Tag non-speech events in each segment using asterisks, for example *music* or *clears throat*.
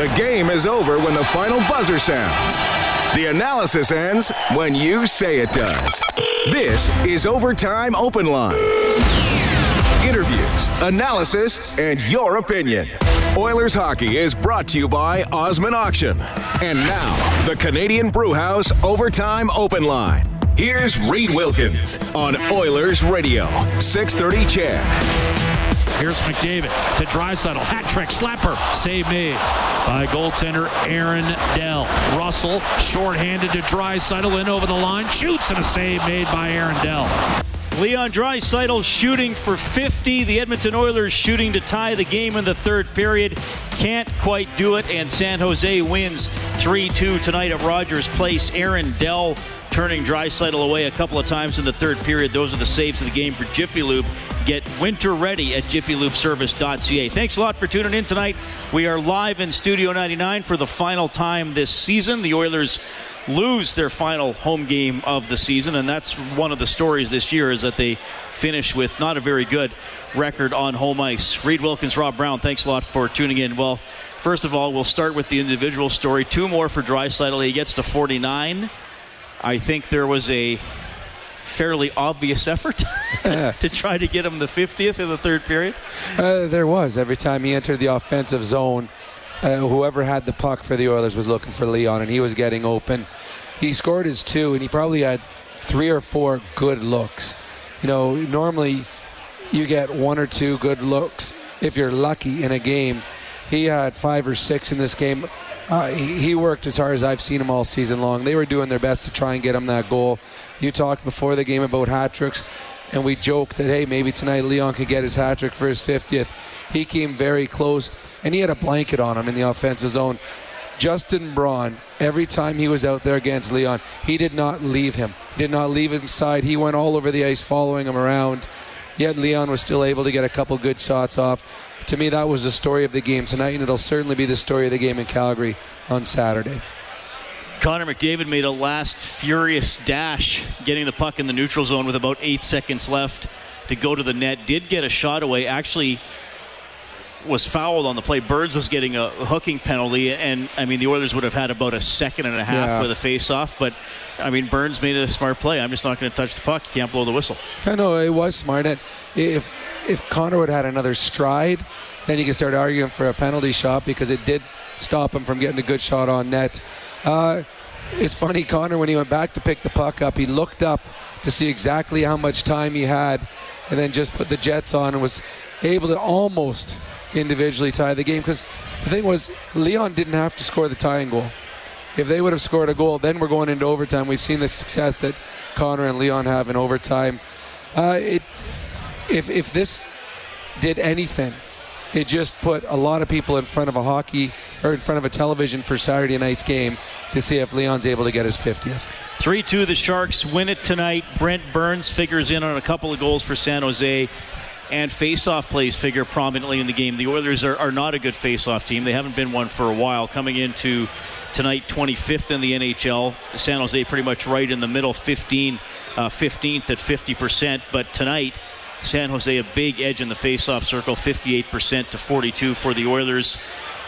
The game is over when the final buzzer sounds. The analysis ends when you say it does. This is Overtime Open Line. Interviews, analysis, and your opinion. Oilers hockey is brought to you by Osman Auction. And now, the Canadian Brewhouse Overtime Open Line. Here's Reed Wilkins on Oilers Radio, 630 CHED. Here's McDavid to Draisaitl. Hat trick, slapper. Save made by goaltender Aaron Dell. Russell, shorthanded to Draisaitl, in over the line. Shoots and a save made by Aaron Dell. Leon Draisaitl shooting for 50. The Edmonton Oilers shooting to tie the game in the third period. Can't quite do it, and San Jose wins 3-2 tonight at Rogers Place. Aaron Dell turning Draisaitl away a couple of times in the third period. Those are the saves of the game for Jiffy Lube. Get winter ready at jiffylubeservice.ca. Thanks a lot for tuning in tonight. We are live in Studio 99 for the final time this season. The Oilers lose their final home game of the season, and that's one of the stories this year is that they finish with not a very good record on home ice. Reed Wilkins, Rob Brown, thanks a lot for tuning in. Well, first of all, we'll start with the individual story. Two more for Draisaitl. He gets to 49. I think there was a fairly obvious effort *laughs* to, try to get him the 50th in the third period? Uh, there was. Every time he entered the offensive zone, uh, whoever had the puck for the Oilers was looking for Leon, and he was getting open. He scored his two, and he probably had three or four good looks. You know, normally you get one or two good looks if you're lucky in a game. He had five or six in this game. Uh, he, he, worked as hard as I've seen him all season long. They were doing their best to try and get him that goal. You talked before the game about hat tricks, and we joked that, hey, maybe tonight Leon could get his hat trick for his 50th. He came very close, and he had a blanket on him in the offensive zone. Justin Braun, every time he was out there against Leon, he did not leave him. He did not leave him side. He went all over the ice following him around. Yet Leon was still able to get a couple good shots off to me, that was the story of the game tonight, and it'll certainly be the story of the game in Calgary on Saturday. Connor McDavid made a last furious dash, getting the puck in the neutral zone with about eight seconds left to go to the net. Did get a shot away. Actually, was fouled on the play. Burns was getting a hooking penalty, and I mean the Oilers would have had about a second and a half yeah. for the face-off. But I mean Burns made a smart play. I'm just not going to touch the puck. You can't blow the whistle. I know it was smart. If if Connor would had another stride, then you can start arguing for a penalty shot because it did stop him from getting a good shot on net. Uh, it's funny, Connor, when he went back to pick the puck up, he looked up to see exactly how much time he had and then just put the Jets on and was able to almost individually tie the game because the thing was, Leon didn't have to score the tying goal. If they would have scored a goal, then we're going into overtime. We've seen the success that Connor and Leon have in overtime. Uh, it, if if this did anything, it just put a lot of people in front of a hockey or in front of a television for Saturday night's game to see if Leon's able to get his 50th. 3 2, the Sharks win it tonight. Brent Burns figures in on a couple of goals for San Jose, and face-off plays figure prominently in the game. The Oilers are, are not a good face-off team. They haven't been one for a while. Coming into tonight, 25th in the NHL. San Jose pretty much right in the middle, 15, uh, 15th at 50%. But tonight, San Jose a big edge in the faceoff circle, 58% to 42 for the Oilers.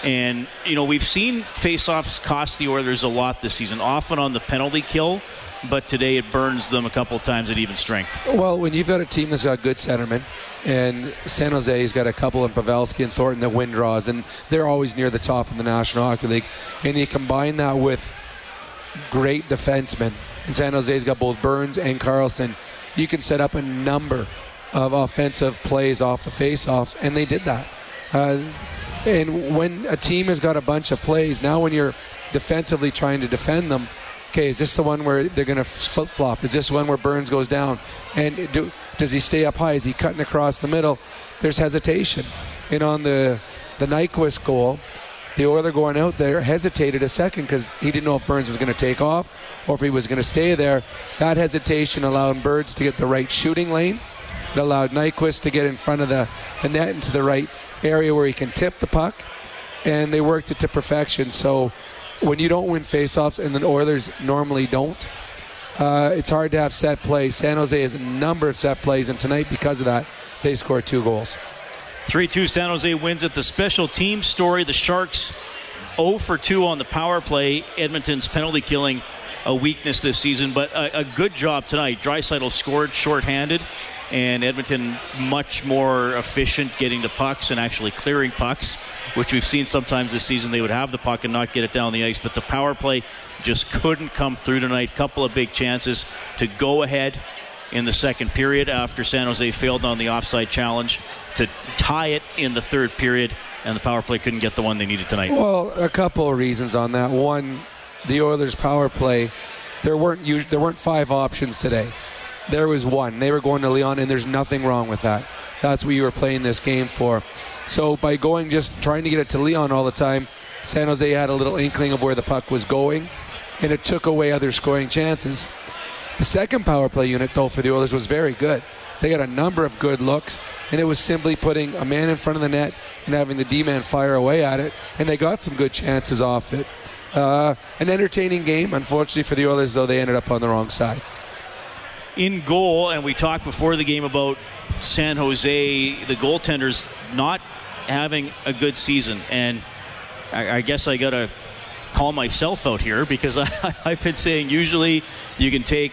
And, you know, we've seen faceoffs cost the Oilers a lot this season, often on the penalty kill, but today it burns them a couple times at even strength. Well, when you've got a team that's got good centermen, and San Jose's got a couple in Pavelski and Thornton that win draws, and they're always near the top in the National Hockey League, and you combine that with great defensemen, and San Jose's got both Burns and Karlsson, you can set up a number of offensive plays off the face-offs, and they did that. Uh, and when a team has got a bunch of plays, now when you're defensively trying to defend them, okay, is this the one where they're going to flip flop? Is this one where Burns goes down? And do, does he stay up high? Is he cutting across the middle? There's hesitation. And on the the Nyquist goal, the Oiler going out there hesitated a second because he didn't know if Burns was going to take off or if he was going to stay there. That hesitation allowed Burns to get the right shooting lane it allowed Nyquist to get in front of the, the net into the right area where he can tip the puck, and they worked it to perfection. So when you don't win faceoffs, and the Oilers normally don't, uh, it's hard to have set plays. San Jose has a number of set plays, and tonight, because of that, they scored two goals. 3 2 San Jose wins at the special team story. The Sharks 0 for 2 on the power play. Edmonton's penalty killing a weakness this season, but a, a good job tonight. Draisaitl scored shorthanded, and Edmonton much more efficient getting the pucks and actually clearing pucks, which we've seen sometimes this season. They would have the puck and not get it down the ice, but the power play just couldn't come through tonight. Couple of big chances to go ahead in the second period after San Jose failed on the offside challenge to tie it in the third period, and the power play couldn't get the one they needed tonight. Well, a couple of reasons on that. One, the Oilers' power play, there weren't there weren't five options today. There was one. They were going to Leon, and there's nothing wrong with that. That's what you were playing this game for. So by going just trying to get it to Leon all the time, San Jose had a little inkling of where the puck was going, and it took away other scoring chances. The second power play unit, though, for the Oilers was very good. They got a number of good looks, and it was simply putting a man in front of the net and having the D man fire away at it, and they got some good chances off it. Uh, an entertaining game. Unfortunately for the Oilers, though, they ended up on the wrong side. In goal, and we talked before the game about San Jose, the goaltenders not having a good season, and I, I guess I got to call myself out here because *laughs* I, have been saying usually you can take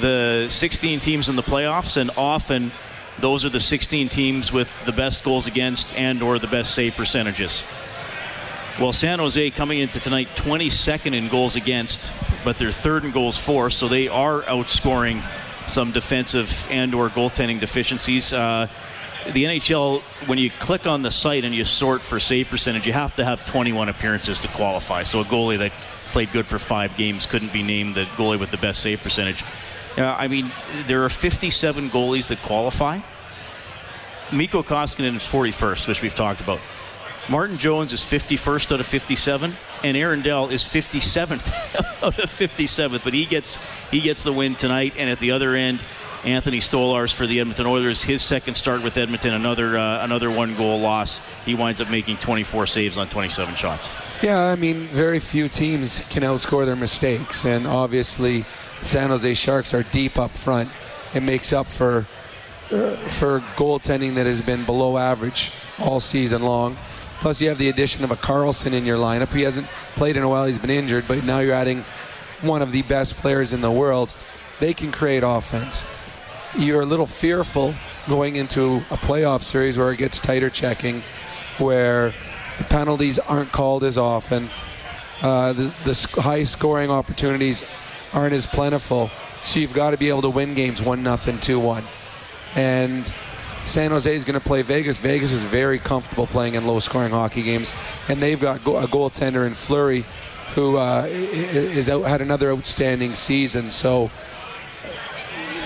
the 16 teams in the playoffs, and often those are the 16 teams with the best goals against and or the best save percentages. Well, San Jose coming into tonight 22nd in goals against, but they're third in goals for, so they are outscoring some defensive and or goaltending deficiencies. Uh, the NHL, when you click on the site and you sort for save percentage, you have to have 21 appearances to qualify. So a goalie that played good for five games couldn't be named the goalie with the best save percentage. Uh, I mean, there are 57 goalies that qualify. Mikko Koskinen is 41st, which we've talked about. Martin Jones is 51st out of 57, and Aaron Dell is 57th *laughs* out of 57th. But he gets he gets the win tonight, and at the other end, Anthony Stolarz for the Edmonton Oilers. His second start with Edmonton, another uh, another one goal loss. He winds up making 24 saves on 27 shots. Yeah, I mean, very few teams can outscore their mistakes, and obviously, San Jose Sharks are deep up front. It makes up for uh, for goaltending that has been below average all season long. Plus, you have the addition of a Karlsson in your lineup. He hasn't played in a while, he's been injured, but now you're adding one of the best players in the world. They can create offense. You're a little fearful going into a playoff series where it gets tighter checking, where the penalties aren't called as often, uh, the, the high scoring opportunities aren't as plentiful. So you've got to be able to win games 1 0, 2 1. And San Jose is going to play Vegas. Vegas is very comfortable playing in low scoring hockey games, and they've got a goaltender in Fleury, who uh, is out, had another outstanding season. So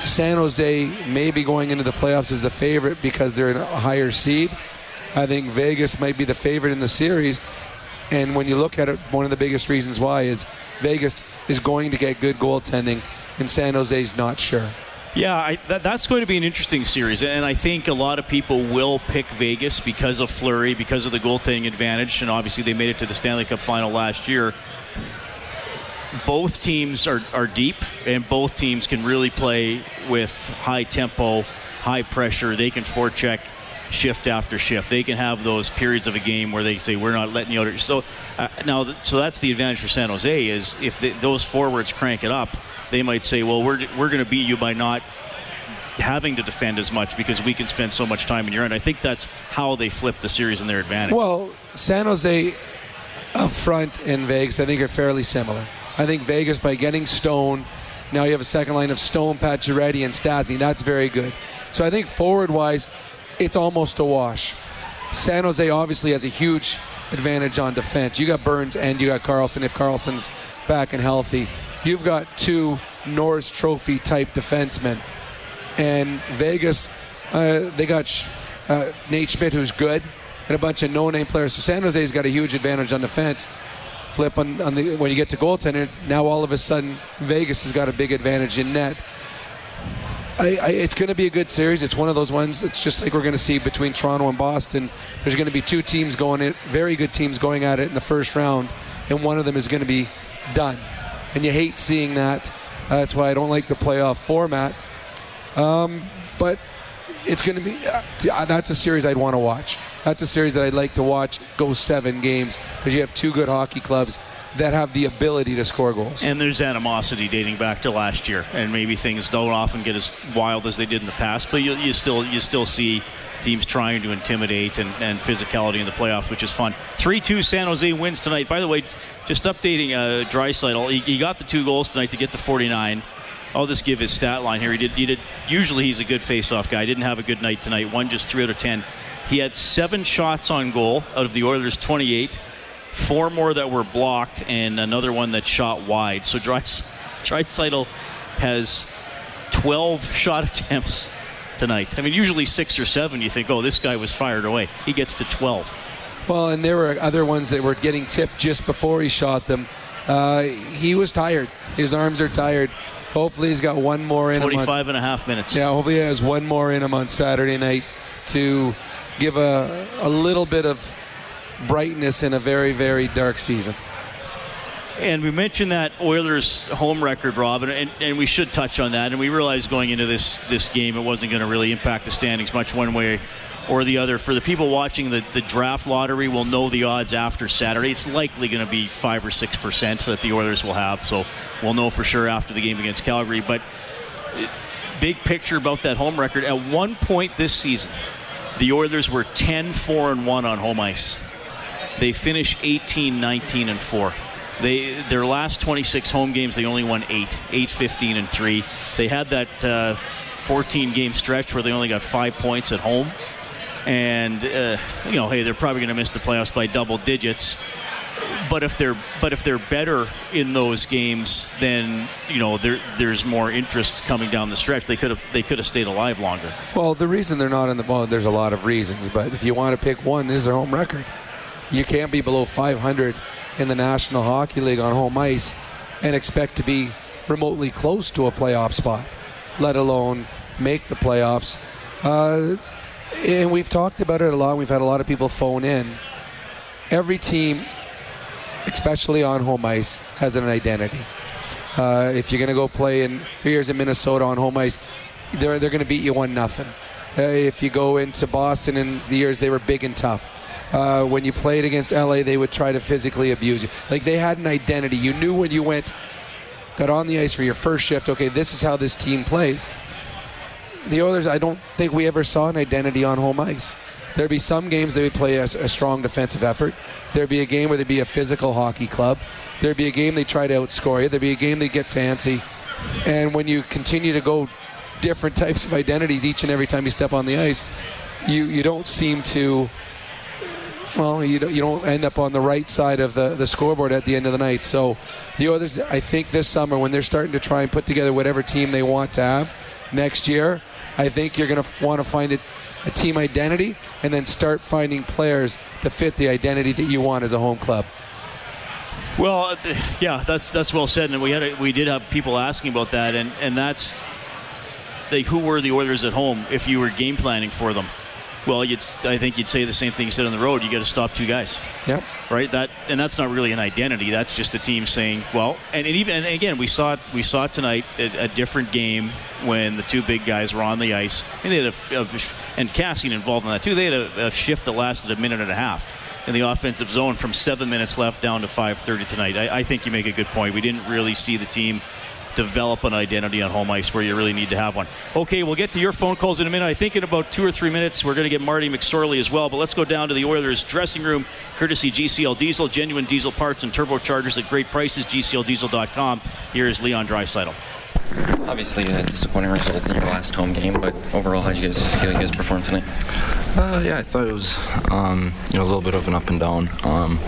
San Jose may be going into the playoffs as the favorite because they're in a higher seed. I think Vegas might be the favorite in the series. And when you look at it, one of the biggest reasons why is Vegas is going to get good goaltending, and San Jose is not sure. Yeah, I, that, that's going to be an interesting series, and I think a lot of people will pick Vegas because of Fleury, because of the goaltending advantage, and obviously they made it to the Stanley Cup final last year. Both teams are, are deep, and both teams can really play with high tempo, high pressure. They can forecheck shift after shift. They can have those periods of a game where they say we're not letting you out. So uh, now, so that's the advantage for San Jose is if those forwards crank it up they might say, well, we're, we're going to beat you by not having to defend as much because we can spend so much time in your end. I think that's how they flip the series in their advantage. Well, San Jose up front in Vegas, I think, are fairly similar. I think Vegas, by getting Stone, now you have a second line of Stone, Pacioretty, and Stastny. That's very good. So I think forward-wise, it's almost a wash. San Jose obviously has a huge advantage on defense. You got Burns and you got Karlsson if Karlsson's back and healthy you've got two Norris Trophy type defensemen. And Vegas, uh, they got uh, Nate Schmidt, who's good, and a bunch of no-name players. So San Jose's got a huge advantage on defense. Flip on, on the when you get to goaltender, now all of a sudden Vegas has got a big advantage in net. I, I, it's going to be a good series. It's one of those ones. It's just like we're going to see between Toronto and Boston. There's going to be two teams going in, very good teams going at it in the first round, and one of them is going to be done and you hate seeing that. Uh, that's why I don't like the playoff format. Um, but it's going to be uh, that's a series I'd want to watch. That's a series that I'd like to watch go seven games because you have two good hockey clubs that have the ability to score goals. And there's animosity dating back to last year, and maybe things don't often get as wild as they did in the past, but you, you still you still see teams trying to intimidate and, and physicality in the playoffs, which is fun. 3-2 San Jose wins tonight. By the way, just updating uh, Draisaitl, he, he got the two goals tonight to get to 49. I'll just give his stat line here. He did. He did. Usually, he's a good face-off guy. Didn't have a good night tonight. One just three out of ten. He had seven shots on goal out of the Oilers' 28 four more that were blocked, and another one that shot wide. So Draisaitl *laughs* has 12 *laughs* shot attempts tonight. I mean, usually six or seven, you think, oh, this guy was fired away. He gets to 12. Well, and there were other ones that were getting tipped just before he shot them. Uh, he was tired. His arms are tired. Hopefully, he's got one more in 25 him. On, and a half minutes. Yeah, hopefully, he has one more in him on Saturday night to give a, a little bit of brightness in a very, very dark season. And we mentioned that Oilers home record, Rob, and, and, we should touch on that. And we realized going into this this game, it wasn't going to really impact the standings much one way or the other. For the people watching the, the draft lottery, will know the odds after Saturday. It's likely going to be five or six percent that the Oilers will have. So we'll know for sure after the game against Calgary. But big picture about that home record. At one point this season, the Oilers were 10 4 and 1 on home ice. They finished 18, 19, and 4. They their last 26 home games they only won 8, 8, 15, and 3. They had that uh, 14 game stretch where they only got 5 points at home. And uh, you know, hey, they're probably going to miss the playoffs by double digits. But if they're but if they're better in those games, then you know there there's more interest coming down the stretch. They could have they could have stayed alive longer. Well, the reason they're not in the well, there's a lot of reasons, but if you want to pick one, is their home record you can't be below 500 in the National Hockey League on home ice and expect to be remotely close to a playoff spot, let alone make the playoffs. Uh, and we've talked about it a lot. We've had a lot of people phone in. Every team, especially on home ice, has an identity. Uh, if you're going to go play in three years in Minnesota on home ice, they're, they're going to beat you one nothing. Uh, if you go into Boston in the years they were big and tough, uh, when you played against LA, they would try to physically abuse you. Like they had an identity. You knew when you went, got on the ice for your first shift, okay, this is how this team plays. The Oilers, I don't think we ever saw an identity on home ice. There'd be some games they would play a, a strong defensive effort. There'd be a game where they'd be a physical hockey club. There'd be a game they try to outscore you. There'd be a game they get fancy. And when you continue to go different *laughs* types of identities each and every time you step on the ice, you, you don't seem to well, you don't, you don't end up on the right side of the, the scoreboard at the end of the night. So the others, I think this summer when they're starting to try and put together whatever team they want to have next year, I think you're going to want to find it a team identity and then start finding players to fit the identity that you want as a home club. Well, uh, yeah, that's that's well said, and we had a, we did have people asking about that, and and that's who were the Oilers at home if you were game planning for them. Well, you'd, I think you'd say the same thing you said on the road. You got to stop two guys. Yep. Right. That and that's not really an identity. That's just a team saying, well, and, and even and again, we saw it. We saw it tonight. A, a, different game when the two big guys were on the ice. And they had a, a and Kassian involved in that too. They had a, a shift that lasted a minute and a half in the offensive zone from seven minutes left down to 5:30 tonight. I, I think you make a good point. We didn't really see the team develop an identity on home ice where you really need to have one. Okay, we'll get to your phone calls in a minute. I think in about two or three minutes we're going to get Marty McSorley as well. But let's go down to the Oilers dressing room, courtesy GCL Diesel, genuine diesel parts and turbochargers at great prices. GCLDiesel.com. Here is Leon Draisaitl. Obviously, a disappointing result in your last home game, but overall, how did you guys feel you guys performed tonight? Uh, yeah, I thought it was um, you know a little bit of an up and down. Um,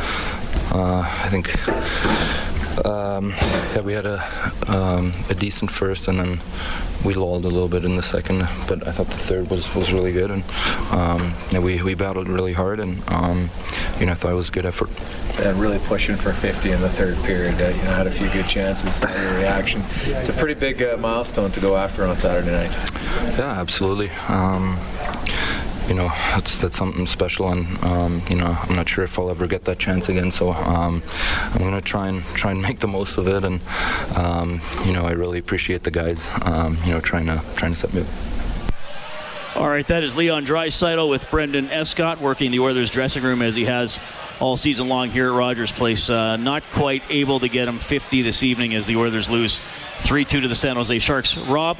uh, I think um, yeah, we had a um, a decent first, and then we lulled a little bit in the second. But I thought the third was, was really good, and um, yeah, we we battled really hard, and um, you know I thought it was a good effort. And really pushing for 50 in the third period. Uh, you know, had a few good chances. Saw your reaction. It's a pretty big uh, milestone to go after on Saturday night. Yeah, absolutely um, you know that's that's something special, and um, you know I'm not sure if I'll ever get that chance again. So um, I'm gonna try and try and make the most of it, and um, you know I really appreciate the guys, um, you know trying to trying to set me up. All right, that is Leon Draisaitl with Brendan Escott working the Oilers dressing room as he has all season long here at Rogers Place. Uh, not quite able to get him 50 this evening as the Oilers lose 3 2 to the San Jose Sharks. Rob,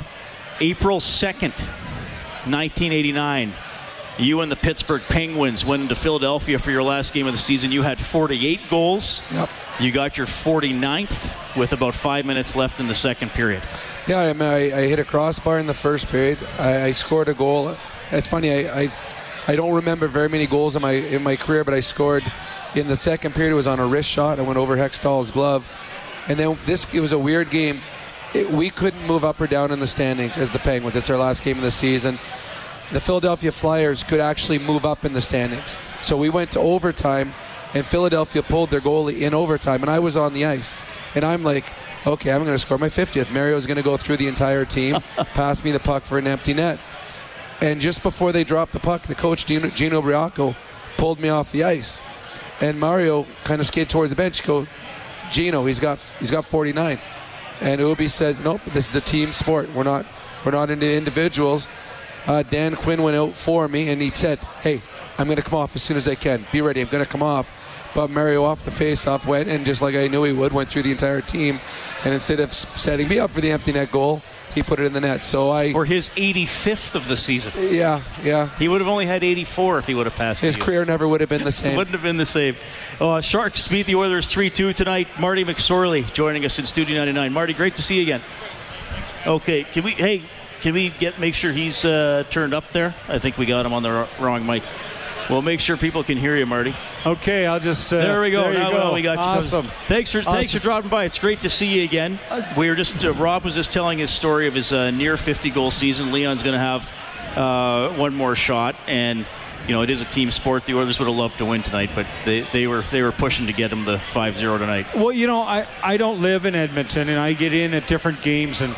April 2nd, 1989. You and the Pittsburgh Penguins went into Philadelphia for your last game of the season. You had 48 goals. Yep. You got your 49th with about five minutes left in the second period. Yeah, I, mean, I, I hit a crossbar in the first period. I, I scored a goal. It's funny. I, I don't remember very many goals in my in my career, but I scored in the second period. It was on a wrist shot. I went over Hextall's glove, and then this it was a weird game. It, we couldn't move up or down in the standings as the Penguins. It's their last game of the season. The Philadelphia Flyers could actually move up in the standings. So we went to overtime, and Philadelphia pulled their goalie in overtime, and I was on the ice, and I'm like okay, I'm going to score my 50th. Mario's going to go through the entire team, *laughs* pass me the puck for an empty net. And just before they dropped the puck, the coach, Gino, Gene Ubriaco, pulled me off the ice. And Mario kind of skated towards the bench. Go, Gino, he's got he's got 49. And Ubi says, nope, this is a team sport. We're not we're not into individuals. Uh, Dan Quinn went out for me, and he said, hey, I'm going to come off as soon as I can. Be ready. I'm going to come off. But Mario off the face-off went, and just like I knew he would, went through the entire team. And instead of setting me up for the empty net goal, he put it in the net. So I for his 85th of the season. Yeah, yeah. He would have only had 84 if he would have passed. His career never would have been the *laughs* same. Wouldn't have been the same. Uh, Sharks beat the Oilers 3-2 tonight. Marty McSorley joining us in Studio 99. Marty, great to see you again. Okay, can we? Hey, can we get make sure he's uh, turned up there? I think we got him on the wrong mic. We'll make sure people can hear you, Marty. Okay, I'll just. Uh, there we go. There now go. we got awesome. You. Thanks for awesome. thanks for dropping by. It's great to see you again. We were just uh, Rob was just telling his story of his uh, near 50 goal season. Leon's going to have uh, one more shot, and you know it is a team sport. The Oilers would have loved to win tonight, but they, they were they were pushing to get him the 5-0 tonight. Well, you know, I I don't live in Edmonton, and I get in at different games, and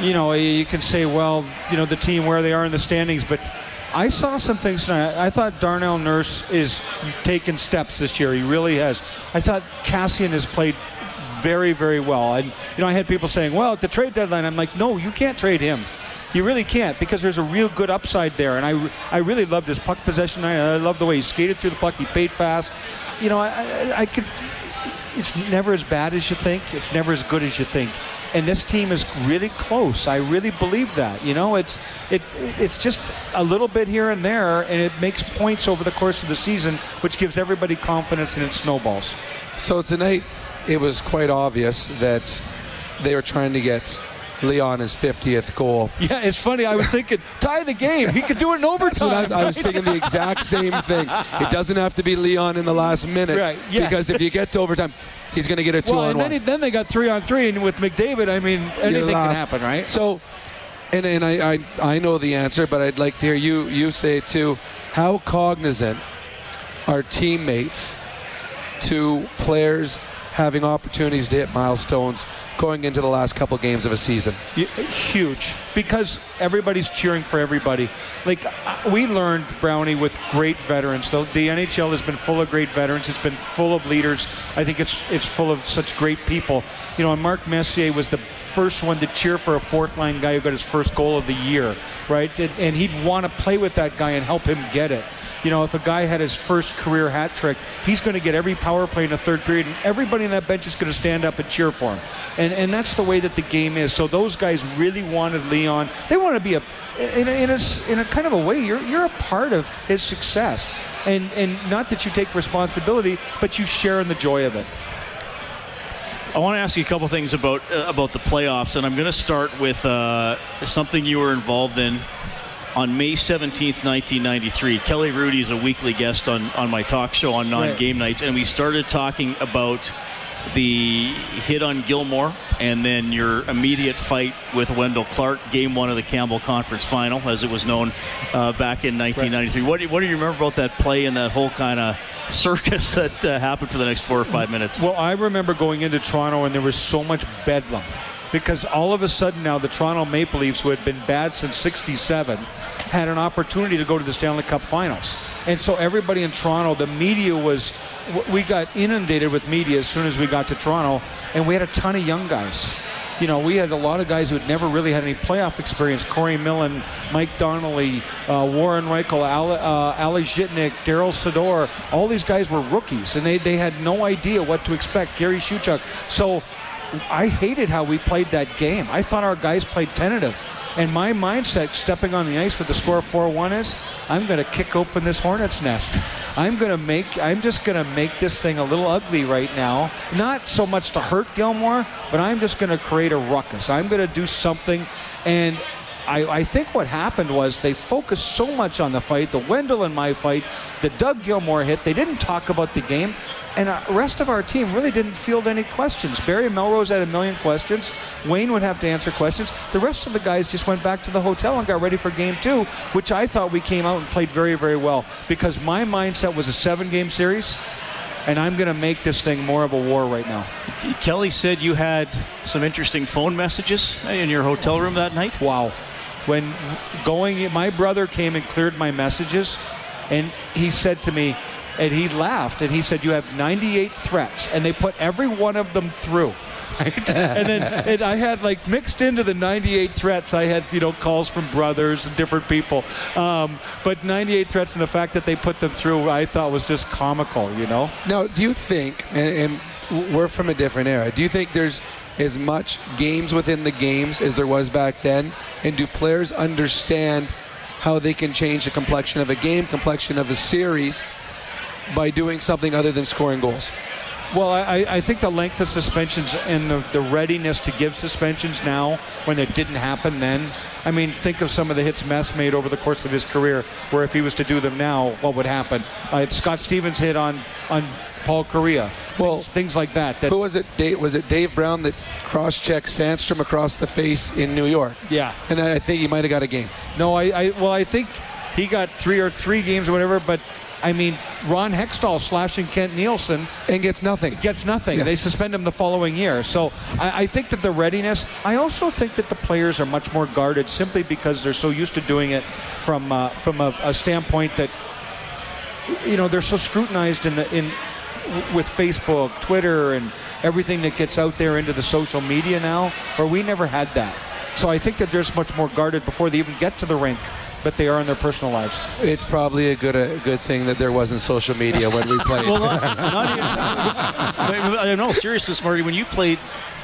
you know you can say, well, you know the team where they are in the standings, but I saw some things tonight. I thought Darnell Nurse is taking steps this year. He really has. I thought Kassian has played very, very well. And, you know, I had people saying, well, at the trade deadline, I'm like, no, you can't trade him. You really can't because there's a real good upside there. And I, I really loved his puck possession. I, I love the way he skated through the puck. He paid fast. You know, I, I, I could. It's never as bad as you think. It's never as good as you think and this team is really close. I really believe that. You know, it's it it's just a little bit here and there, and it makes points over the course of the season, which gives everybody confidence and it snowballs. So tonight, it was quite obvious that they were trying to get Leon his 50th goal. Yeah, it's funny. I was thinking, tie the game. He could do it in overtime. I, was, I was thinking the exact same thing. It doesn't have to be Leon in the last minute. Right, yeah. Because if you get to overtime, he's going to get a two well, on and one. Then, he, then they got three on three, and with McDavid, I mean, anything can happen, right? So, and, and I, I, I know the answer, but I'd like to hear you, you say it too. How cognizant are teammates to players having opportunities to hit milestones going into the last couple games of a season. Huge because everybody's cheering for everybody. Like uh, we learned Brownie with great veterans. Though the NHL has been full of great veterans. It's been full of leaders. I think it's it's full of such great people. You know, and Mark Messier was the first one to cheer for a fourth line guy who got his first goal of the year, right? And, and he'd want to play with that guy and help him get it you know, if a guy had his first career hat trick, he's going to get every power play in the third period, and everybody on that bench is going to stand up and cheer for him. And and that's the way that the game is. So those guys really wanted Leon. They want to be a in a, in a, in a kind of a way. You're you're a part of his success, and and not that you take responsibility, but you share in the joy of it. I want to ask you a couple things about uh, about the playoffs, and I'm going to start with uh, something you were involved in on May 17th, 1993. Kelly Hrudey is a weekly guest on, on my talk show on non game nights, and we started talking about the hit on Gilmour and then your immediate fight with Wendell Clark, game one of the Campbell Conference Final, as it was known uh, back in 1993. Right. What, do, what do you remember about that play and that whole kind of circus *laughs* that uh, happened for the next four or five minutes? Well, I remember going into Toronto and there was so much bedlam because all of a sudden now the Toronto Maple Leafs, who had been bad since 67, had an opportunity to go to the Stanley Cup Finals. And so everybody in Toronto, the media was, we got inundated with media as soon as we got to Toronto, and we had a ton of young guys. you know, we had a lot of guys who had never really had any playoff experience. Corey Millen, Mike Donnelly, uh, Warren Rychel, Ali, uh, Ali Zhitnik, Darryl Sydor. All these guys were rookies, and they, they had no idea what to expect. Gary Shuchuk. So I hated how we played that game. I thought our guys played tentative. And my mindset stepping on the ice with the score 4-1 is I'm going to kick open this hornet's nest. I'm going to make I'm just going to make this thing a little ugly right now. Not so much to hurt Gilmour, but I'm just going to create a ruckus. I'm going to do something and I, I, think what happened was they focused so much on the fight, the Wendell and my fight, the Doug Gilmour hit. They didn't talk about the game. And the rest of our team really didn't field any questions. Barry Melrose had a million questions. Wayne would have to answer questions. The rest of the guys just went back to the hotel and got ready for game two, which I thought we came out and played very, very well because my mindset was a seven game series and I'm going to make this thing more of a war right now. Kelly said you had some interesting phone messages in your hotel room that night. Wow. When going, my brother came and cleared my messages, and he said to me, and he laughed and he said, "You have 98 threats," and they put every one of them through. *laughs* Right? and then *laughs* and I had like mixed into the 98 threats. I had you know calls from brothers and different people, um, but 98 threats and the fact that they put them through, I thought was just comical. You know. Now, do you think? And, and we're from a different era. Do you think there's as much games within the games as there was back then? And do players understand how they can change the complexion of a game, complexion of a series? by doing something other than scoring goals? Well, I, I, think the length of suspensions and the, the readiness to give suspensions now when it didn't happen then. I mean, think of some of the hits Mess made over the course of his career, where if he was to do them now, what would happen? Uh, Scott Stevens hit on on Paul Kariya. Well, things, things like that, that. Who was it? Dave, was it Dave Brown that cross-checked Sandstrom across the face in New York? Yeah. And I, I think he might have got a game. No, I, I well, I think he got three or three games or whatever, but I mean, Ron Hextall slashing Kent Nilsson and gets nothing. Gets nothing. Yeah. They suspend him the following year. So I, I, think that the readiness. I also think that the players are much more guarded simply because they're so used to doing it from uh, from a, a standpoint that you know they're so scrutinized in the in with Facebook, Twitter, and everything that gets out there into the social media now. Or we never had that. So I think that they're much more guarded before they even get to the rink but they are in their personal lives. It's probably a good a good thing that there wasn't social media when we played. well, not, not even, no, seriously, Marty, when you played,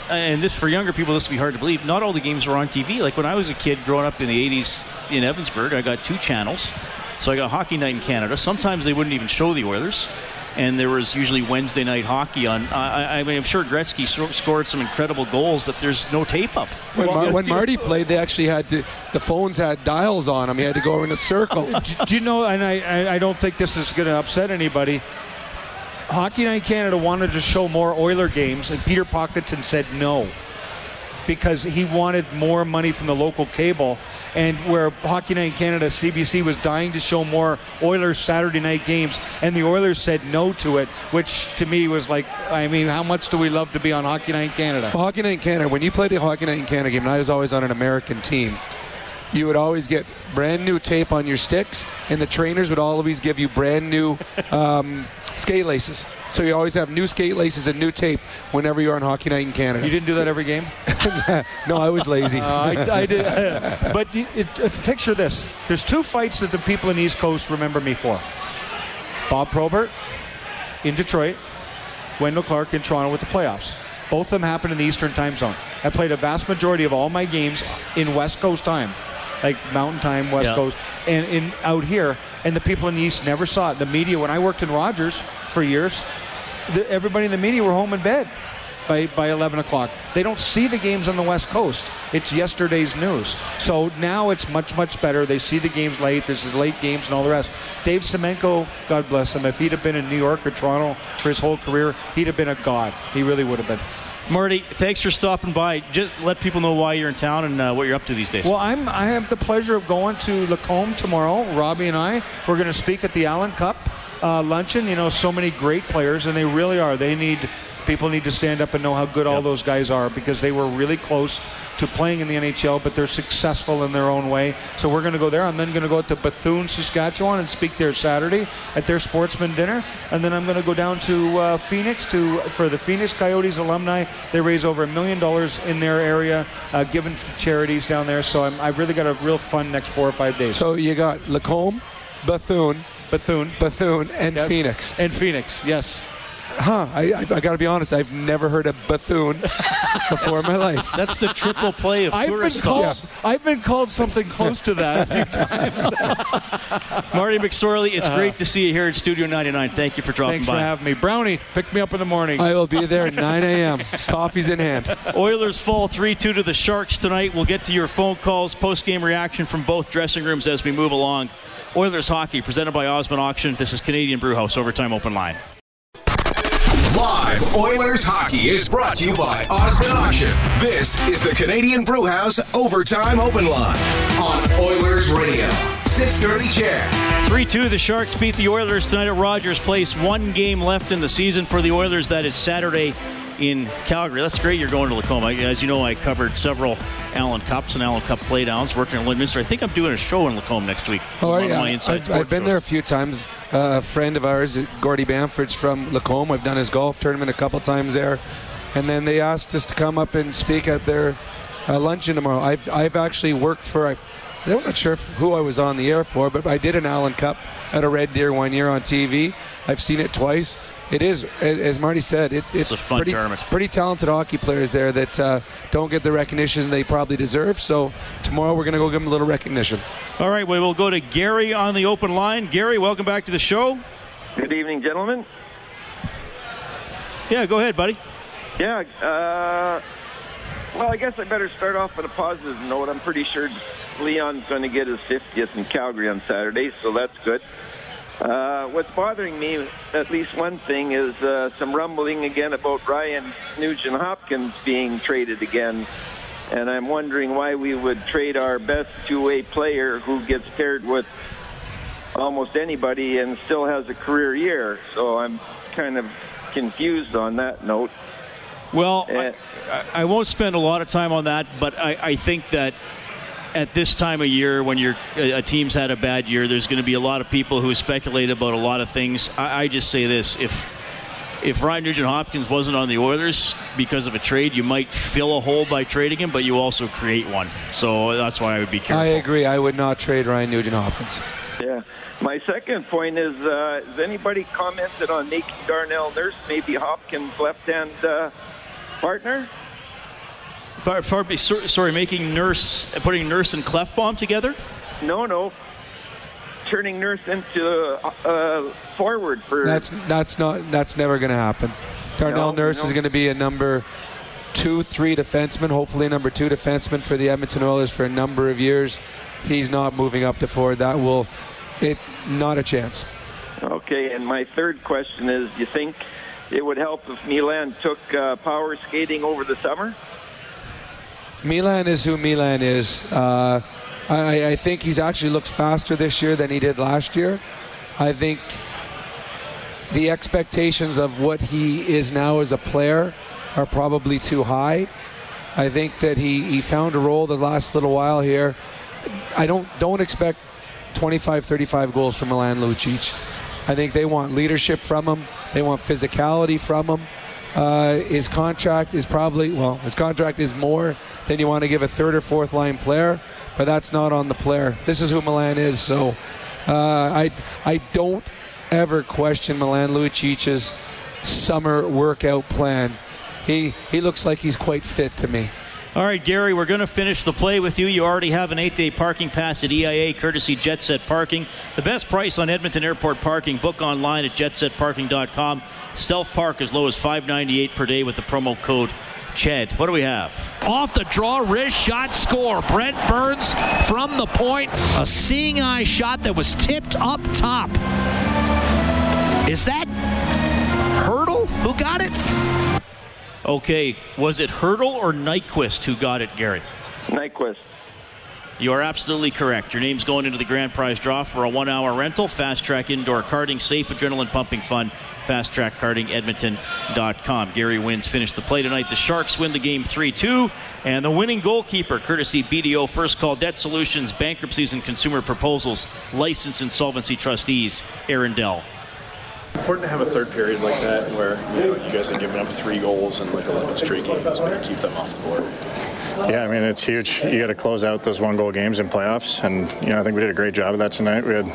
uh, and this for younger people, this would be hard to believe. Not all the games were on TV. Like when I was a kid growing up in the '80s in Evansburg, I got two channels. So I got Hockey Night in Canada. Sometimes they wouldn't even show the Oilers and there was usually Wednesday night hockey on. I, I mean, I'm sure Gretzky scored some incredible goals that there's no tape of. When, Mar- when Marty played, they actually had to. The phones had dials on them. He had to go in a circle. *laughs* do, you know? And I, I don't think this is going to upset anybody. Hockey Night Canada wanted to show more Oiler games, and Peter Pocklington said no because he wanted more money from the local cable and where Hockey Night in Canada, CBC was dying to show more Oilers Saturday night games, and the Oilers said no to it, which to me was like, I mean, how much do we love to be on Hockey Night in Canada? Well, Hockey Night in Canada, when you played the Hockey Night in Canada game, and I was always on an American team, you would always get brand new tape on your sticks, and the trainers would always give you brand new *laughs* um, skate laces. So you always have new skate laces and new tape whenever you're on Hockey Night in Canada. You didn't do that every game? *laughs* no, I was lazy. Uh, I, I, did. Uh, but it, it, picture this: there's two fights that the people in the East Coast remember me for. Bob Probert in Detroit, Wendell Clark in Toronto with the playoffs. Both of them happened in the Eastern Time Zone. I played a vast majority of all my games in West Coast time, like Mountain Time, West Coast, and in out here. And the people in the East never saw it. The media, when I worked in Rogers for years, the, everybody in the media were home in bed by, by 11 o'clock. They don't see the games on the West Coast. It's yesterday's news. So now it's much, much better. They see the games late. There's the late games and all the rest. Dave Semenko, God bless him, if he'd have been in New York or Toronto for his whole career, he'd have been a god. He really would have been. Marty, thanks for stopping by. Just let people know why you're in town and uh, what you're up to these days. Well, I'm I have the pleasure of going to Lacombe tomorrow. Robbie and I we're going to speak at the Allen Cup uh, luncheon. You know, so many great players, and they really are. They need people need to stand up and know how good all those guys are because they were really close to playing in the NHL, but they're successful in their own way. So we're going to go there. I'm then going to go to Bethune, Saskatchewan, and speak there Saturday at their sportsman dinner, and then I'm going to go down to uh, Phoenix to for the Phoenix Coyotes alumni. They raise over a million dollars in their area, uh, given to charities down there. So I'm, I've really got a real fun next four or five days. So you got Lacombe, Bethune, Bethune, Bethune, and Yep. Phoenix. and Phoenix, yes. Huh? I, I, I got to be honest. I've never heard of Bethune *laughs* before in my life. That's the triple play of I've been tourist called. stops. I've been called something close to that a few *laughs* times. *laughs* Marty McSorley, it's uh-huh. great to see you here at Studio 99. Thank you for dropping Thanks by. Thanks for having me, Brownie. Pick me up in the morning. I will be there at 9 a.m. Coffee's in hand. Oilers fall 3 2 to the Sharks tonight. We'll get to your phone calls, post game reaction from both dressing rooms as we move along. Oilers hockey presented by Osmond Auction. This is Canadian Brewhouse Overtime Open Line. Live Oilers hockey is brought to you by Osmond Auction. This is the Canadian Brewhouse Overtime Open Line on Oilers Radio. 630 CHED. 3 2, the Sharks beat the Oilers tonight at Rogers Place. One game left in the season for the Oilers. That is Saturday in Calgary. That's great you're going to Lacombe. I- As you know, I covered several Allen Cups and Allen Cup playdowns working in Lloydminster. I think I'm doing a show in Lacombe next week. Oh, yeah. I've, I've been shows. there a few times. Uh, a friend of ours, Gordy Bamford's from Lacombe. I've done his golf tournament a couple times there. And then they asked us to come up and speak at their uh, luncheon tomorrow. I've, I've actually worked for, I, I'm not sure who I was on the air for, but I did an Allen Cup at a Red Deer one year on TV. I've seen it twice. It is, as as Marty said, it, it's, a fun pretty, tournament. pretty talented hockey players there that uh, don't get the recognition they probably deserve. So tomorrow we're going to go give them a little recognition. All right, we will go to Gary on the open line. Gary, welcome back to the show. Good evening, gentlemen. Yeah, go ahead, buddy. Yeah, uh, well, I guess I better start off with a positive note. I'm pretty sure Leon's going to get his 50th in Calgary on Saturday, so that's good. Uh, what's bothering me, at least one thing, is uh, some rumbling again about Ryan Nugent Hopkins being traded again. And I'm wondering why we would trade our best two-way player who gets paired with almost anybody and still has a career year. So I'm kind of confused on that note. Well, Eh. I, I won't spend a lot of time on that, but I, I think that at this time of year, when your a a team's had a bad year, there's going to be a lot of people who speculate about a lot of things. I, I just say this: if if Ryan Nugent Hopkins wasn't on the Oilers because of a trade, you might fill a hole by trading him, but you also create one. So that's why I would be careful. I agree. I would not trade Ryan Nugent Hopkins. Yeah. My second point is, uh, has anybody commented on making Darnell Nurse maybe Hopkins' left-hand uh, partner? Par- par- sor- sorry, making Nurse, putting Nurse and Klefbom together. No, no. Turning Nurse into uh, uh, forward for. That's that's not that's never going to happen. Darnell No, Nurse no. is going to be a number two, three defenseman, hopefully a number two defenseman for the Edmonton Oilers for a number of years. He's not moving up to forward. That will, it not a chance. Okay, and my third question is, do you think it would help if Milan took uh, power skating over the summer? Milan is who Milan is. Uh, I, I think he's actually looked faster this year than he did last year. I think the expectations of what he is now as a player are probably too high. I think that he, he found a role the last little while here. I don't don't expect 25, 35 goals from Milan Lucic. I think they want leadership from him. They want physicality from him. Uh, his contract is probably well, his contract is more than you want to give a third or fourth line player, but that's not on the player. This is who Milan is. So uh, I I don't ever question Milan Lucic's summer workout plan. He he looks like he's quite fit to me. All right, Gary, we're going to finish the play with you. You already have an eight day parking pass at EIA, courtesy Jet Set Parking. The best price on Edmonton Airport parking. Book online at jetsetparking.com. Self park as low as $5.98 per day with the promo code CHED. What do we have? Off the draw, wrist shot, score. Brent Burns from the point. A seeing eye shot that was tipped up top. Is that Hertl who got it? Okay, was it Hertl or Nyquist who got it, Gary? Nyquist. You are absolutely correct. Your name's going into the grand prize draw for a one hour rental, fast track indoor karting, safe adrenaline pumping fun. Fast Track Karting Edmonton.com. Gary Wins finished the play tonight. The Sharks win the game 3 2. And the winning goalkeeper, courtesy BDO First Call Debt Solutions, Bankruptcies and Consumer Proposals, Licensed Insolvency Trustees, Aaron Dell. Important to have a third period like that where you, know, you guys have given up three goals in like 11 straight games, but keep them off the board. Yeah, I mean it's huge. You got to close out those one goal games in playoffs, and you know I think we did a great job of that tonight. We had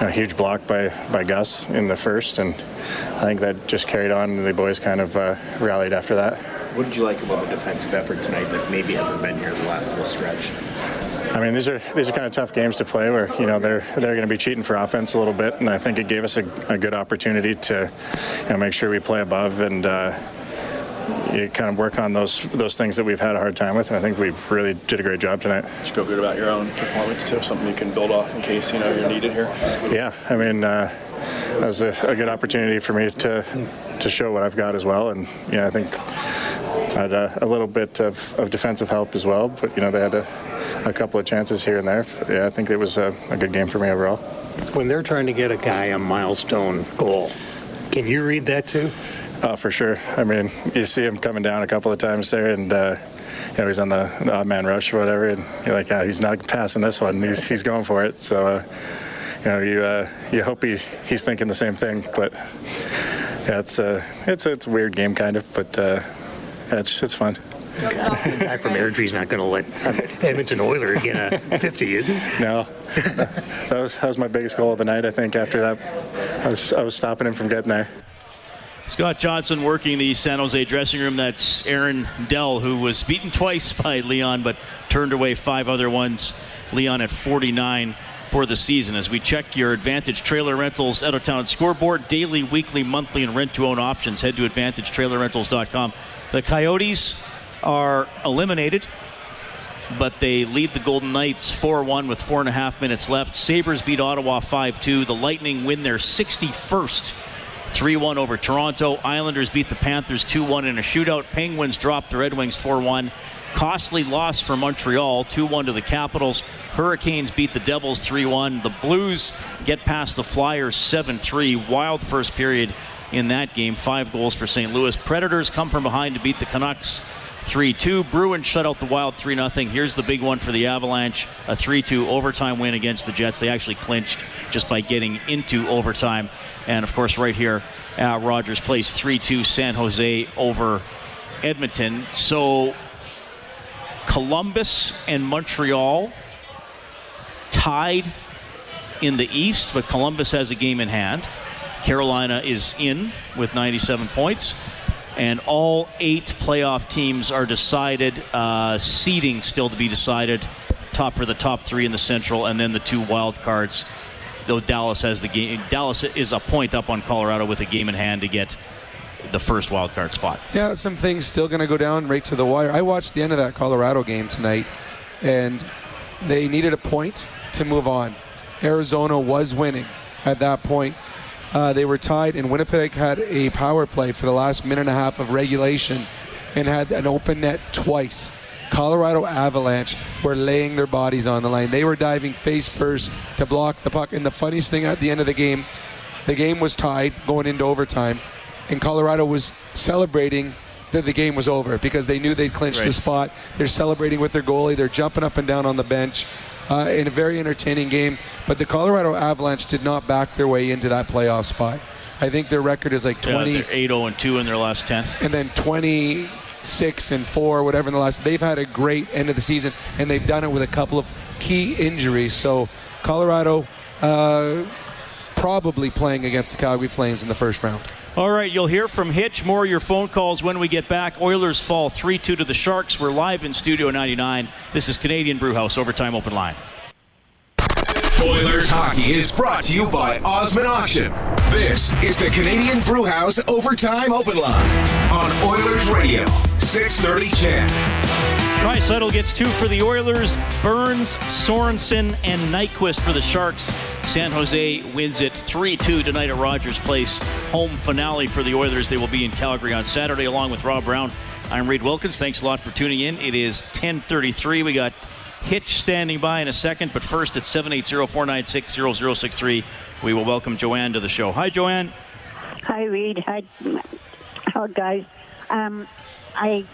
a huge block by by Gus in the first, and I think that just carried on. And the boys kind of uh, rallied after that. What did you like about the defensive effort tonight that maybe hasn't been here the last little stretch? I mean, these are these are kind of tough games to play where you know they're they're going to be cheating for offense a little bit, and I think it gave us a, a good opportunity to you know, make sure we play above and. Uh, you kind of work on those those things that we've had a hard time with, and I think we really did a great job tonight. You feel good about your own performance too, something you can build off in case you know you're needed here. Yeah, I mean, uh, that was a, a, good opportunity for me to to show what I've got as well, and yeah, I think had a, a little bit of, of, defensive help as well, but you know they had a, a couple of chances here and there. But, yeah, I think it was a, a good game for me overall. When they're trying to get a guy a milestone goal, can you read that too? Oh, for sure. I mean, you see him coming down a couple of times there, and uh, you know he's on the, the, odd man rush or whatever, and you're like, oh, he's not passing this one. He's he's going for it. So, uh, you know, you uh, you hope he he's thinking the same thing. But yeah, it's a uh, it's it's a weird game kind of, but yeah, it's it's fun. the guy from Airdrie's not going to let Edmonton Oiler get a 50, is he? No. *laughs* that was that was my biggest goal of the night. I think after that, I was I was stopping him from getting there. Scott Johnson working the San Jose dressing room. That's Aaron Dell, who was beaten twice by Leon, but turned away five other ones. Leon at 49 for the season. As we check your Advantage Trailer Rentals out of town scoreboard, daily, weekly, monthly, and rent to own options, head to AdvantageTrailerRentals.com. The Coyotes are eliminated, but they lead the Golden Knights 4 1 with four and a half minutes left. Sabres beat Ottawa 5 2. The Lightning win their 61st 3 1 over Toronto. Islanders beat the Panthers 2 1 in a shootout. Penguins dropped the Red Wings 4 1. Costly loss for Montreal 2 1 to the Capitals. Hurricanes beat the Devils 3 1. The Blues get past the Flyers 7 3. Wild first period in that game. Five goals for St. Louis. Predators come from behind to beat the Canucks 3 2. Bruins shut out the Wild 3 0. Here's the big one for the Avalanche a 3 2 overtime win against the Jets. They actually clinched just by getting into overtime. And of course, right here at Rogers Place, 3 2 San Jose over Edmonton. So Columbus and Montreal tied in the East, but Columbus has a game in hand. Carolina is in with 97 points. And all eight playoff teams are decided. Uh, seeding still to be decided. Top for the top three in the Central, and then the two wild cards though Dallas has the game. Dallas is a point up on Colorado with a game in hand to get the first wild card spot. Yeah, some things still going to go down right to the wire. I watched the end of that Colorado game tonight, and they needed a point to move on. Arizona was winning at that point. Uh, they were tied, and Winnipeg had a power play for the last minute and a half of regulation and had an open net twice. Colorado Avalanche were laying their bodies on the line. They were diving face first to block the puck. And the funniest thing at the end of the game, the game was tied going into overtime, and Colorado was celebrating that the game was over because they knew they'd clinched right. the spot. They're celebrating with their goalie. They're jumping up and down on the bench. Uh, in a very entertaining game, but the Colorado Avalanche did not back their way into that playoff spot. I think their record is like 20. Yeah, 8 0 and 2 in their last 10. And then 20 six and four, whatever in the last. They've had a great end of the season, and they've done it with a couple of key injuries. So Colorado uh, probably playing against the Calgary Flames in the first round. All right, you'll hear from Hitch. More of your phone calls when we get back. Oilers fall 3 2 to the Sharks. We're live in Studio 99. This is Canadian Brewhouse Overtime Open Line. Oilers hockey is brought to you by Osmond Auction. This is the Canadian Brewhouse Overtime Open Line on Oilers Radio, 630 CHED. Draisaitl gets two for the Oilers. Burns, Sorensen, and Nyquist for the Sharks. San Jose wins it 3-2 tonight at Rogers Place. Home finale for the Oilers. They will be in Calgary on Saturday along with Rob Brown. I'm Reid Wilkins. Thanks a lot for tuning in. It is 10:33. We got Hitch standing by in a second, but first at 780-496-0063, we will welcome Joanne to the show. Hi, Joanne. Hi, Reid. Hi, guys. Um, I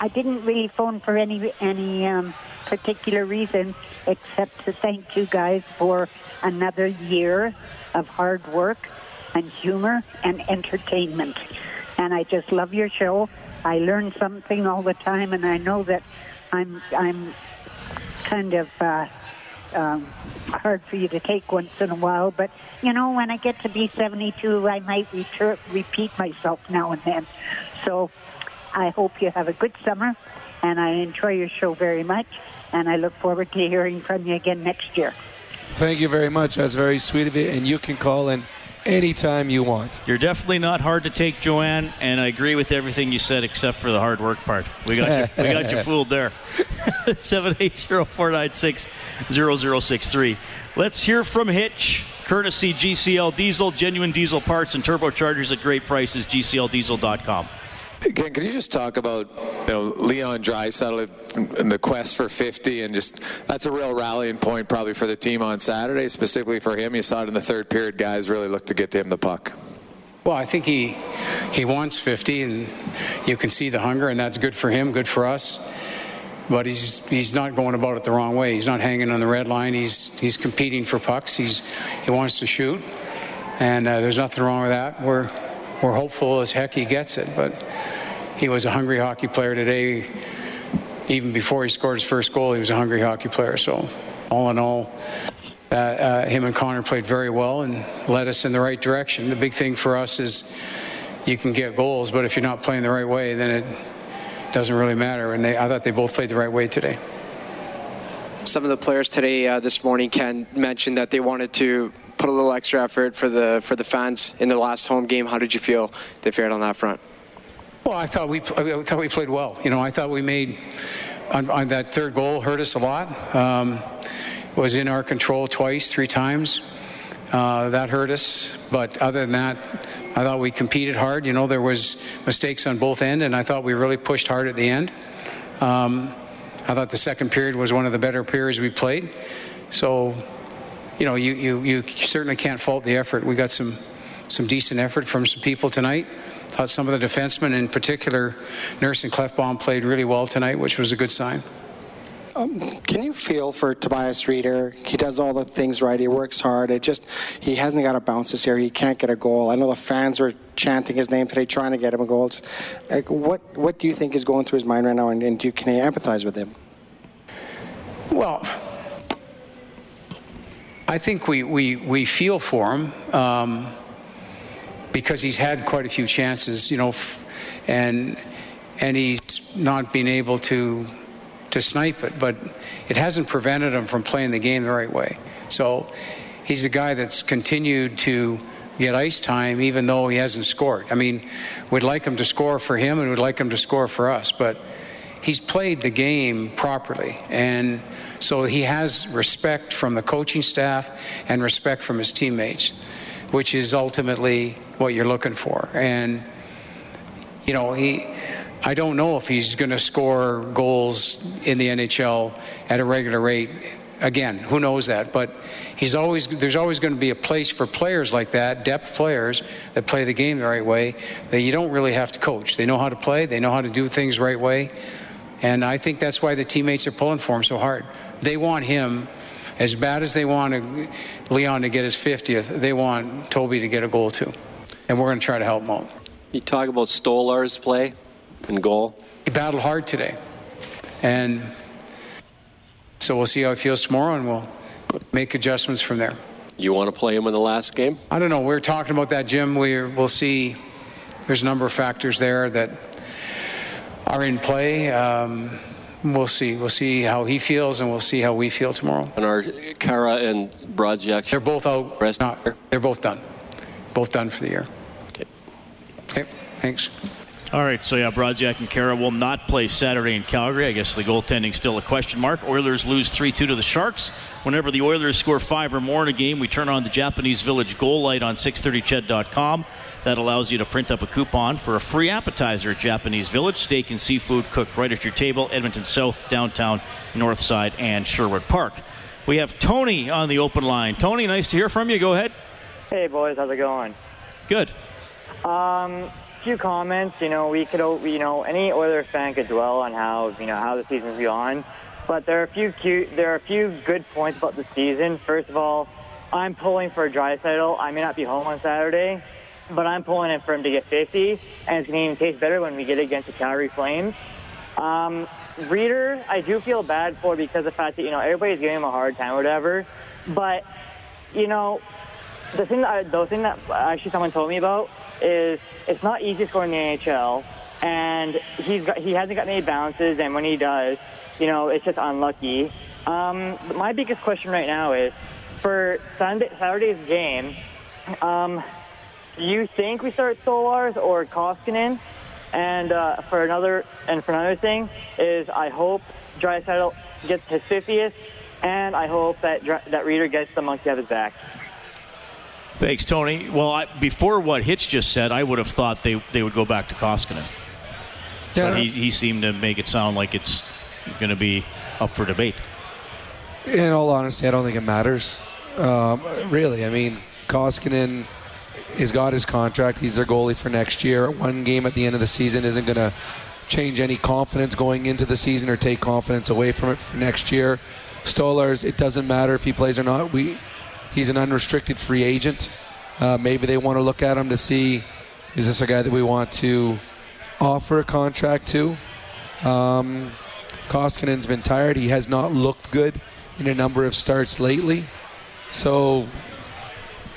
I didn't really phone for any any um, particular reason except to thank you guys for another year of hard work and humor and entertainment. And I just love your show. I learn something all the time, and I know that I'm I'm kind of uh, um, hard for you to take once in a while. But you know, when I get to be 72, I might retur- repeat myself now and then. So I hope you have a good summer, and I enjoy your show very much. And I look forward to hearing from you again next year. Thank you very much. That's very sweet of you. And you can call in anytime you want. You're definitely not hard to take, Joanne, and I agree with everything you said except for the hard work part. We got you, we got you *laughs* fooled there. *laughs* 780-496-0063. Let's hear from Hitch, courtesy GCL Diesel, genuine diesel parts and turbochargers at great prices, gcldiesel.com. Ken, can you just talk about you know Leon Draisaitl and the quest for 50, and just that's a real rallying point probably for the team on Saturday, specifically for him. You saw it in the third period. Guys really looked to get to him the puck. Well, I think he he wants 50, and you can see the hunger, and that's good for him, good for us. But he's he's not going about it the wrong way. He's not hanging on the red line. He's he's competing for pucks. He's he wants to shoot, and uh, there's nothing wrong with that. We're we're hopeful as heck he gets it, but he was a hungry hockey player today. Even before he scored his first goal, he was a hungry hockey player. So, all in all, uh, uh, him and Connor played very well and led us in the right direction. The big thing for us is you can get goals, but if you're not playing the right way, then it doesn't really matter. And they, I thought they both played the right way today. Some of the players today, uh, this morning, Ken mentioned that they wanted to put a little extra effort for the for the fans in their last home game. How did you feel they fared on that front? Well, I thought we I thought we played well. You know, I thought we made on, on that third goal hurt us a lot. Um, was in our control twice, three times. Uh, that hurt us. But other than that, I thought we competed hard. You know, there was mistakes on both end, and I thought we really pushed hard at the end. Um, I thought the second period was one of the better periods we played. So you know, you, you, you certainly can't fault the effort. We got some, some decent effort from some people tonight. Thought some of the defensemen, in particular, Nurse and Klefbom, played really well tonight, which was a good sign. Um, can you feel for Tobias Rieder? He does all the things right. He works hard. It just he hasn't got a bounce this year. He can't get a goal. I know the fans were chanting his name today, trying to get him a goal. Just, like, what what do you think is going through his mind right now, and, and do you, can you empathize with him? Well, I think we, we, we feel for him um, because he's had quite a few chances, you know, and and he's not been able to to snipe it, but it hasn't prevented him from playing the game the right way. So he's a guy that's continued to get ice time even though he hasn't scored. I mean, we'd like him to score for him and we'd like him to score for us, but he's played the game properly and so he has respect from the coaching staff and respect from his teammates, which is ultimately what you're looking for. And, you know, he. I don't know if he's going to score goals in the NHL at a regular rate. Again, who knows that? But he's always there's always going to be a place for players like that, depth players that play the game the right way. That you don't really have to coach. They know how to play. They know how to do things right way. And I think that's why the teammates are pulling for him so hard. They want him as bad as they want Leon to get his 50th. They want Toby to get a goal too, and we're going to try to help him out. You talk about Stolarz's play and goal. He battled hard today, and so we'll see how he feels tomorrow, and we'll make adjustments from there. You want to play him in the last game? I don't know. We're talking about that, Jim. we we'll see. There's a number of factors there that are in play. Um, we'll see. We'll see how he feels, and we'll see how we feel tomorrow. And our Khaira and Brodziak? They're both out. Rest not, they're both done. Both done for the year. Okay. Okay. Thanks. All right, so yeah, Brodziak and Khaira will not play Saturday in Calgary. I guess the goaltending's still a question mark. Oilers lose 3 2 to the Sharks. Whenever the Oilers score five or more in a game, we turn on the Japanese Village goal light on 630ched.com. that allows you to print up a coupon for a free appetizer at Japanese Village. Steak and seafood cooked right at your table, Edmonton South, downtown, North Side, and Sherwood Park. We have Tony on the open line. Tony, nice to hear from you. Go ahead. Hey, boys, how's it going? Good. Um, few comments. You know, we could, you know, any Oilers fan could dwell on how, you know, how the season's gone. But there are a few cute, there are a few good points about the season. First of all, I'm pulling for a Draisaitl. I may not be home on Saturday, but I'm pulling in for him to get 50, and it's going to even taste better when we get it against the Calgary Flames. Um, Rieder, I do feel bad for because of the fact that you know everybody's giving him a hard time or whatever. But you know, the thing that I, the thing that actually someone told me about is it's not easy scoring in the NHL, and he's got, he hasn't got any bounces, and when he does, you know, it's just unlucky. Um, my biggest question right now is for Sunday Saturday's game. Um, you think we start Stolarz or Koskinen? And uh, for another and for another thing is I hope Draisaitl gets his 50th, and I hope that that Rieder gets the monkey off his back. Thanks, Tony. Well, I, before what Hitch just said, I would have thought they they would go back to Koskinen. Yeah. But he, he seemed to make it sound like it's going to be up for debate. In all honesty, I don't think it matters. Um, really, I mean, Koskinen has got his contract. He's their goalie for next year. One game at the end of the season isn't going to change any confidence going into the season or take confidence away from it for next year. Stolarz, it doesn't matter if he plays or not. We, he's an unrestricted free agent. Uh, maybe they want to look at him to see is this a guy that we want to offer a contract to. Um, Koskinen's been tired. He has not looked good in a number of starts lately. So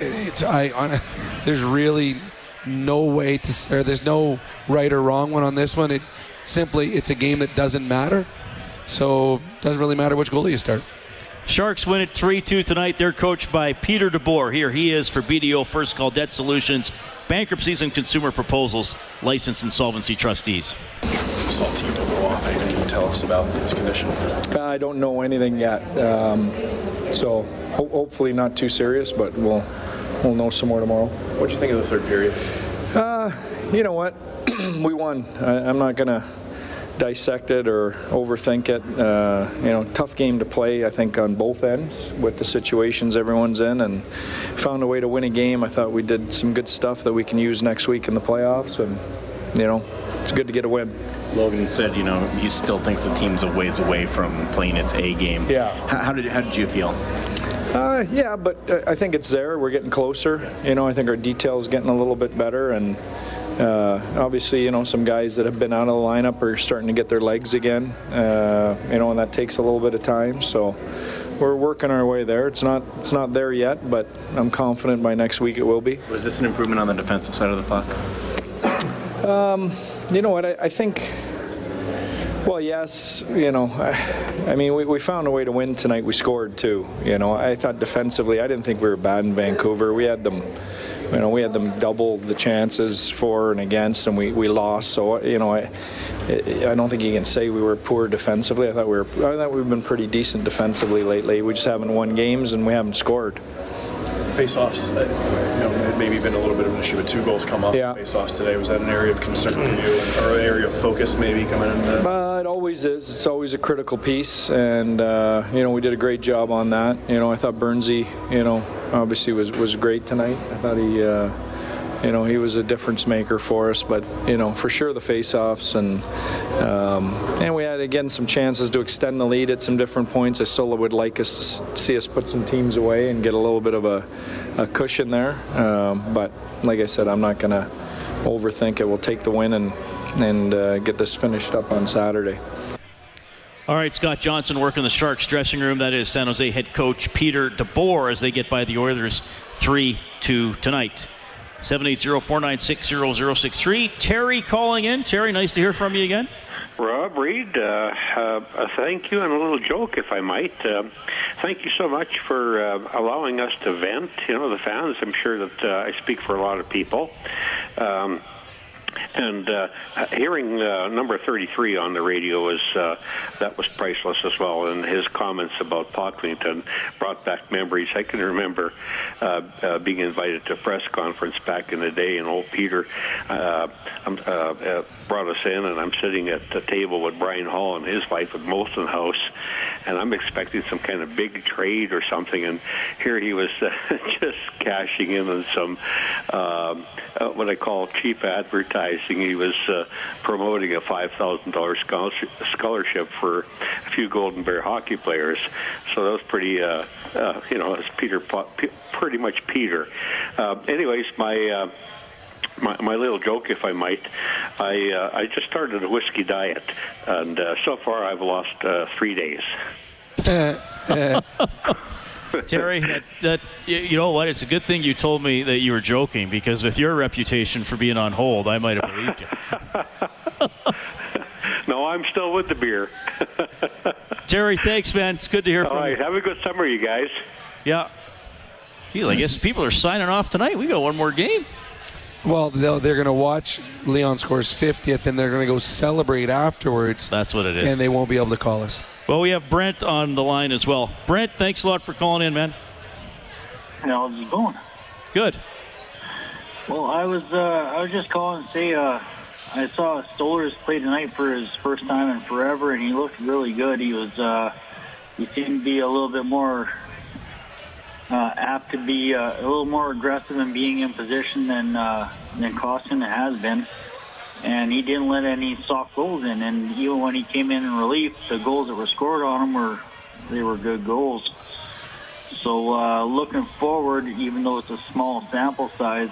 it's I on, there's really no way to or there's no right or wrong one on this one. It simply it's a game that doesn't matter. So it doesn't really matter which goalie you start. Sharks win it 3 2 tonight. They're coached by Peter DeBoer. Here he is for BDO First Call Debt Solutions, bankruptcies and consumer proposals, licensed insolvency trustees. Saw Tebow go off. Anything you can tell us about his condition? I don't know anything yet. Um, so ho- hopefully not too serious, but we'll we'll know some more tomorrow. What do you think of the third period? Uh, you know what? *clears throat* we won. I, I'm not gonna dissect it or overthink it. Uh, you know, tough game to play. I think on both ends with the situations everyone's in, and found a way to win a game. I thought we did some good stuff that we can use next week in the playoffs, and you know, it's good to get a win. Logan said, you know, he still thinks the team's a ways away from playing its A game. Yeah. How, how did how did you feel? Uh, yeah, but uh, I think it's there. We're getting closer. You know, I think our detail's getting a little bit better, and uh, obviously, you know, some guys that have been out of the lineup are starting to get their legs again. Uh, you know, and that takes a little bit of time. So we're working our way there. It's not it's not there yet, but I'm confident by next week it will be. Was this an improvement on the defensive side of the puck? Um, you know what? I, I think. Well, yes. You know, I, I mean, we, we found a way to win tonight. We scored too. You know, I thought defensively, I didn't think we were bad in Vancouver. We had them. You know, we had them double the chances for and against, and we, we lost. So you know, I I don't think you can say we were poor defensively. I thought we were. I thought we've been pretty decent defensively lately. We just haven't won games and we haven't scored. Face-offs, uh, had maybe been a little bit of an issue, but two goals come off Yeah. face-offs today. Was that an area of concern for you, or an area of focus maybe coming in? Uh, Uh, it always is. It's always a critical piece, and uh, you know we did a great job on that. You know, I thought Bernsey, you know, obviously was was great tonight. I thought he, uh, you know, he was a difference maker for us. But you know, for sure the face-offs, and um, and we had again some chances to extend the lead at some different points. I still would like us to see us put some teams away and get a little bit of a, a cushion there. Um, but like I said, I'm not going to overthink it. We'll take the win and and uh, get this finished up on Saturday. All right, Scott Johnson working the Sharks dressing room. That is San Jose head coach Peter DeBoer as they get by the Oilers 3 2 tonight. 780-496-0063. Terry calling in. Terry, nice to hear from you again. Rob Reid, uh, uh, thank you and a little joke, if I might. Uh, thank you so much for allowing us to vent. You know, the fans, I'm sure that I speak for a lot of people. Um, and uh, hearing uh, number 33 on the radio was uh, that was priceless as well. And his comments about Pocklington brought back memories. I can remember uh, uh, being invited to a press conference back in the day, and old Peter uh, um, uh, uh, brought us in, and I'm sitting at the table with Brian Hall and his wife at Molson House, and I'm expecting some kind of big trade or something, and here he was uh, *laughs* just cashing in on some um, uh, what I call cheap advertising. He was uh, promoting a five thousand dollars scholarship for a few Golden Bear hockey players. So that was pretty, uh, uh, you know, it's Peter, pretty much Peter. Uh, anyways, my. Uh, my, my little joke, if I might, I uh, I just started a whiskey diet, and uh, so far I've lost uh, three days. *laughs* Terry, that, that you know what? It's a good thing you told me that you were joking because with your reputation for being on hold, I might have believed you. *laughs* no, I'm still with the beer. *laughs* Terry, thanks, man. It's good to hear All from right, you. have a good summer, you guys. Yeah. Gee, I guess people are signing off tonight. We got one more game. Well, they're going to watch Leon scores 50th, and they're going to go celebrate afterwards. That's what it is. And they won't be able to call us. Well, we have Brent on the line as well. Brent, thanks a lot for calling in, man. How's it going? Good. Well, I was uh, I was just calling to say uh, I saw Stolarz play tonight for his first time in forever, and he looked really good. He was uh, he seemed to be a little bit more uh, apt to be uh, a little more aggressive in being in position than uh, than Koskinen has been and he didn't let any soft goals in. And even when he came in in relief, the goals that were scored on him were they were good goals. So uh, looking forward, even though it's a small sample size,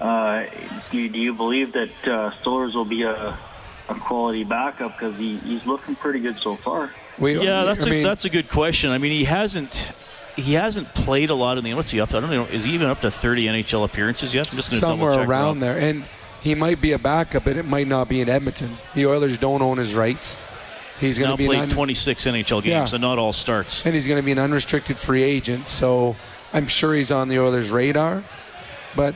uh, do, you, do you believe that uh, Stolarz will be a, a quality backup because he, he's looking pretty good so far? We, yeah, that's I a mean, that's a good question. I mean, he hasn't he hasn't played a lot in the what's he up to? I don't know. Is he even up to 30 NHL appearances yet? I'm just going to somewhere around there. And he might be a backup, but it might not be in Edmonton. The Oilers don't own his rights. He's going to be played un- 26 NHL games, yeah. so not all starts. And he's going to be an unrestricted free agent, so I'm sure he's on the Oilers' radar. But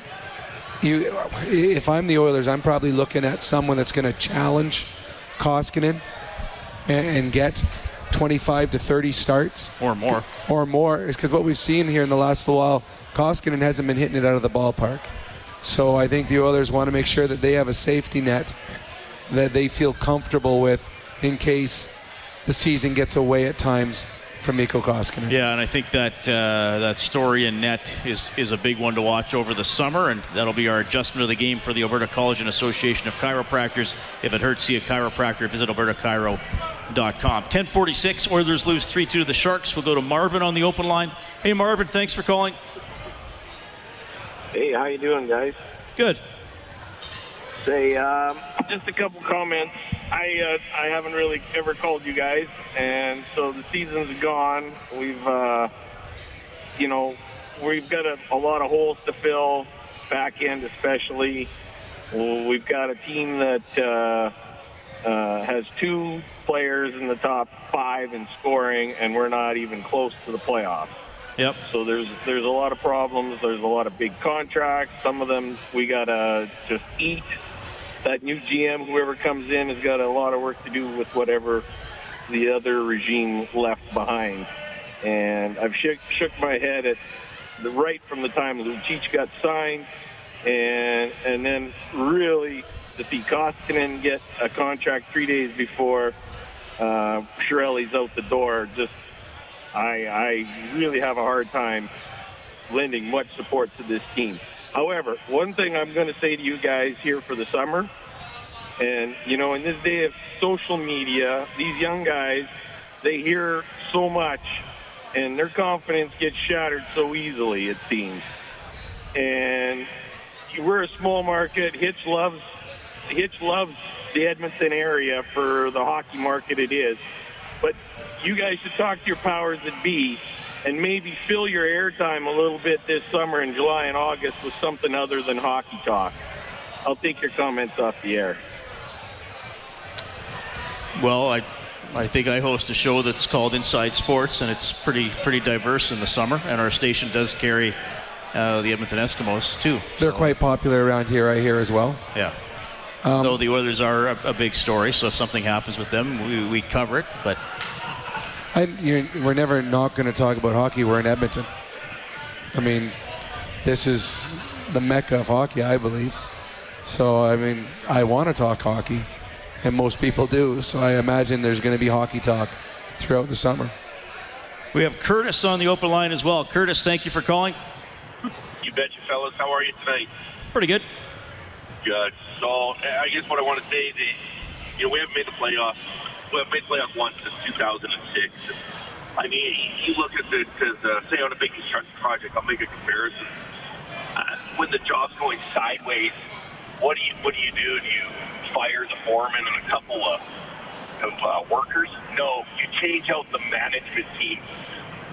you, if I'm the Oilers, I'm probably looking at someone that's going to challenge Koskinen and, and get 25 to 30 starts or more or more is because what we've seen here in the last little while Koskinen hasn't been hitting it out of the ballpark so I think the Oilers want to make sure that they have a safety net that they feel comfortable with in case the season gets away at times from Mikko Koskinen. Yeah, and I think that uh, that story in net is is a big one to watch over the summer, and that'll be our adjustment of the game for the Alberta College and Association of Chiropractors. If it hurts, see a chiropractor. Visit albertachiro.com. 10:46. Oilers lose 3-2 to the Sharks. We'll go to Marvin on the open line. Hey, Marvin, thanks for calling. Hey, how you doing, guys? Good. Say, um, just a couple comments. I uh, I haven't really ever called you guys, and so the season's gone. We've, uh, you know, we've got a, a lot of holes to fill, back end especially. We've got a team that uh, uh, has two players in the top five in scoring, and we're not even close to the playoffs. Yep. So there's there's a lot of problems. There's a lot of big contracts. Some of them we gotta just eat. That new GM, whoever comes in, has got a lot of work to do with whatever the other regime left behind. And I've shook, shook my head at the right from the time Lucic got signed, and and then really to see Koskinen get a contract three days before uh, Chiarelli's out the door just I, I really have a hard time lending much support to this team. However, one thing I'm going to say to you guys here for the summer, and you know, in this day of social media, these young guys, they hear so much, and their confidence gets shattered so easily. It seems, and we're a small market. Hitch loves Hitch loves the Edmonton area for the hockey market it is. But you guys should talk to your powers that be and maybe fill your airtime a little bit this summer in July and August with something other than hockey talk. I'll take your comments off the air. Well, I I think I host a show that's called Inside Sports, and it's pretty pretty diverse in the summer. And our station does carry uh, the Edmonton Eskimos too. They're so. quite popular around here, I hear as well. Yeah. Um, Though the Oilers are a, a big story, so if something happens with them, we, we cover it. But I, you're, we're never not going to talk about hockey. We're in Edmonton. I mean, this is the mecca of hockey, I believe. So, I mean, I want to talk hockey, and most people do. So, I imagine there's going to be hockey talk throughout the summer. we have Curtis on the open line as well. Curtis, thank you for calling. You bet you, fellas. How are you tonight? Pretty good. Good. So I guess what I want to say is, you know, we haven't made the playoffs. Made playoffs once since 2006. I mean, you look at the, to the say on a big construction project. I'll make a comparison. Uh, when the job's going sideways, what do you what do you do? Do you fire the foreman and a couple of of uh, workers? No, you change out the management team.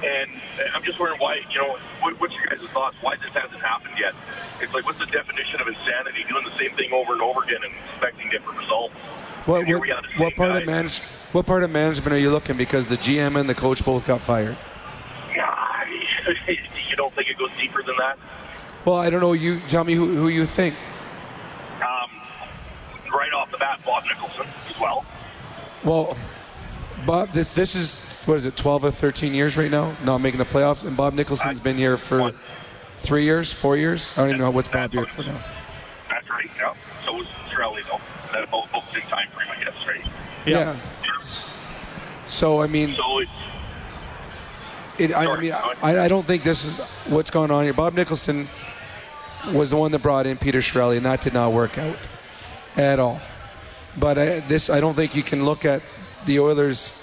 And I'm just wondering why, you know, what, what's your guys' thoughts? Why this hasn't happened yet? It's like, what's the definition of insanity? Doing the same thing over and over again and expecting different results. What, what, we are, the what part guys. of manage, What part of management are you looking? Because the GM and the coach both got fired. Nah, *laughs* you don't think it goes deeper than that? Well, I don't know. You tell me who, who you think. Um, right off the bat, Bob Nicholson as well. Well, Bob, this this is what is it, 12 or 13 years right now, not making the playoffs, and Bob Nicholson's been here for three years, four years. I don't even know what's Bob here for now. That's right, yeah. So was Chiarelli, though. That both, both same time frame, I guess, right? Yeah. So I mean, So it's, it, I, I mean, I, I don't think this is what's going on here. Bob Nicholson was the one that brought in Peter Chiarelli, and that did not work out at all. But I, this, I don't think you can look at the Oilers'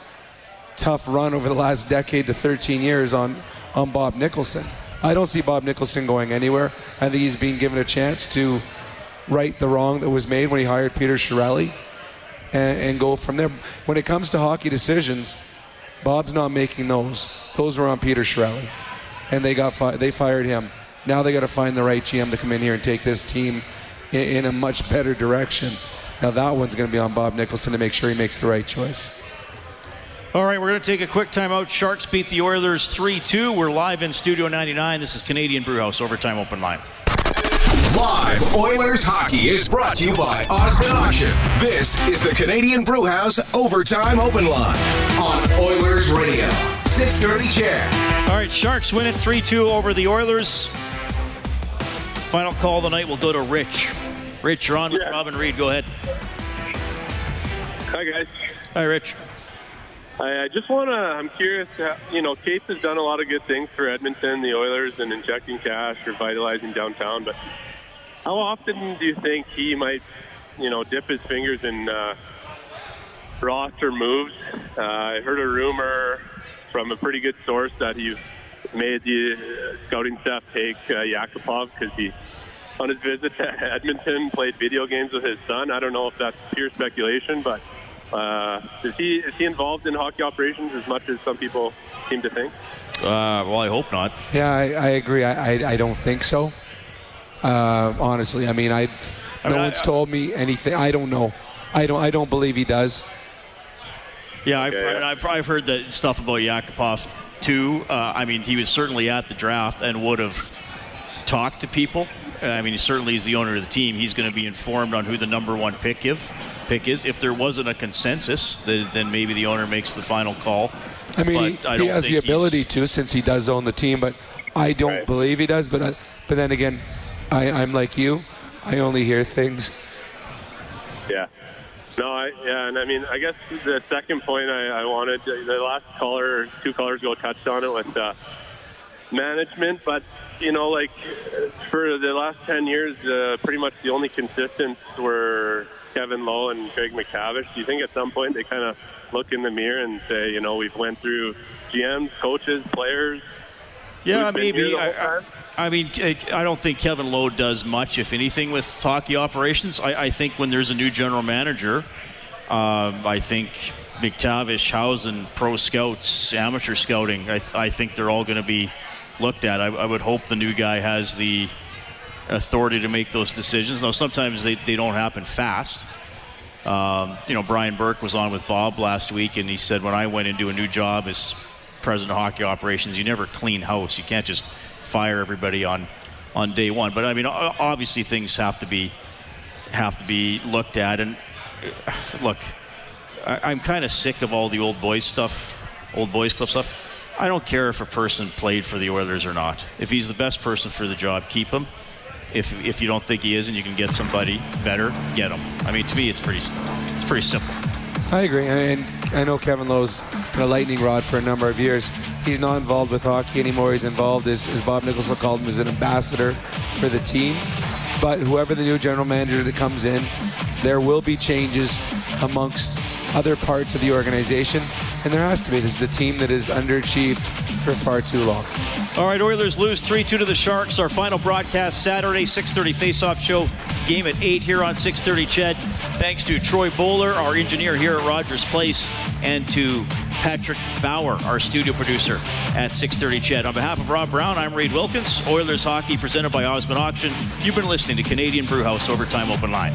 tough run over the last decade to 13 years on on Bob Nicholson. I don't see Bob Nicholson going anywhere. I think he's being given a chance to right the wrong that was made when he hired Peter Chiarelli and, and go from there. When it comes to hockey decisions, Bob's not making those. Those were on Peter Chiarelli, and they got fi- they fired him. Now they got to find the right GM to come in here and take this team in, in a much better direction. Now that one's going to be on Bob Nicholson to make sure he makes the right choice. All right, we're going to take a quick timeout. Sharks beat the Oilers 3 2. We're live in Studio 99. This is Canadian Brewhouse Overtime Open Line. Live Oilers hockey is brought to you by Osmond Auction. This is the Canadian Brewhouse Overtime Open Line on Oilers Radio. 630 CHED. All right, Sharks win it 3 2 over the Oilers. Final call of the night will go to Rich. Rich, you're on with Robin Reid. Go ahead. Hi, guys. Hi, Rich. I, I just want to, I'm curious, you know, Katz has done a lot of good things for Edmonton, the Oilers, and injecting cash, revitalizing downtown, but how often do you think he might, you know, dip his fingers in uh, roster moves? Uh, I heard a rumor from a pretty good source that he made the uh, scouting staff take uh, Yakupov because he, on his visit to Edmonton, played video games with his son. I don't know if that's pure speculation, but uh, is he is he involved in hockey operations as much as some people seem to think? Uh, well, I hope not. Yeah, I, I agree. I, I, I don't think so. Uh, honestly, I mean, I I no mean, I- one's told me anything. I don't know. I don't. I don't believe he does. Yeah, I've, I've, I've heard that stuff about Yakupov too. Uh, I mean, he was certainly at the draft and would have talked to people. I mean, he certainly is the owner of the team. He's going to be informed on who the number one pick if pick is. If there wasn't a consensus, then, then maybe the owner makes the final call. I mean, But I he, he don't has the ability to since he does own the team, but I don't believe he does. But I, but then again, I, I'm like you. I only hear things. Yeah. No, I yeah, and I mean, I guess the second point I, I wanted, the last caller, two callers ago touched on it with uh, management, but you know, like for the last ten years, uh, pretty much the only consistents were Kevin Lowe and Craig MacTavish. Do you think at some point they kind of look in the mirror and say, you know, we've went through GMs, coaches, players? Yeah, maybe. I. I, I mean, I don't think Kevin Lowe does much, if anything, with hockey operations. I, I think when there's a new general manager, um, I think MacTavish, Howson, pro scouts, amateur scouting, I, I think they're all going to be looked at. I, I would hope the new guy has the authority to make those decisions. Now, sometimes they, they don't happen fast. Um, you know, Brian Burke was on with Bob last week, and he said, when I went into a new job as president of hockey operations, you never clean house. You can't just fire everybody on, on day one. But I mean, obviously things have to be have to be looked at. And look, I, I'm kind of sick of all the old boys stuff, old boys club stuff. I don't care if a person played for the Oilers or not. If he's the best person for the job, keep him. If, if you don't think he is and you can get somebody better, get him. I mean, to me, it's pretty it's pretty simple. I agree, I and I know Kevin Lowe's been a lightning rod for a number of years. He's not involved with hockey anymore. He's involved, as, as Bob Nicholson called him, as an ambassador for the team. But whoever the new general manager that comes in, there will be changes amongst other parts of the organization, and there has to be. This is a team that has underachieved for far too long. All right, Oilers lose 3-2 to the Sharks. Our final broadcast Saturday, 6:30 face-off show. Game at 8 here on 6:30 Ched. Thanks to Troy Bowler, our engineer here at Rogers Place, and to Patrick Bauer, our studio producer at 6:30 Ched. On behalf of Rob Brown, I'm Reid Wilkins. Oilers hockey presented by Osmond Auction. You've been listening to Canadian Brewhouse Overtime Open Line.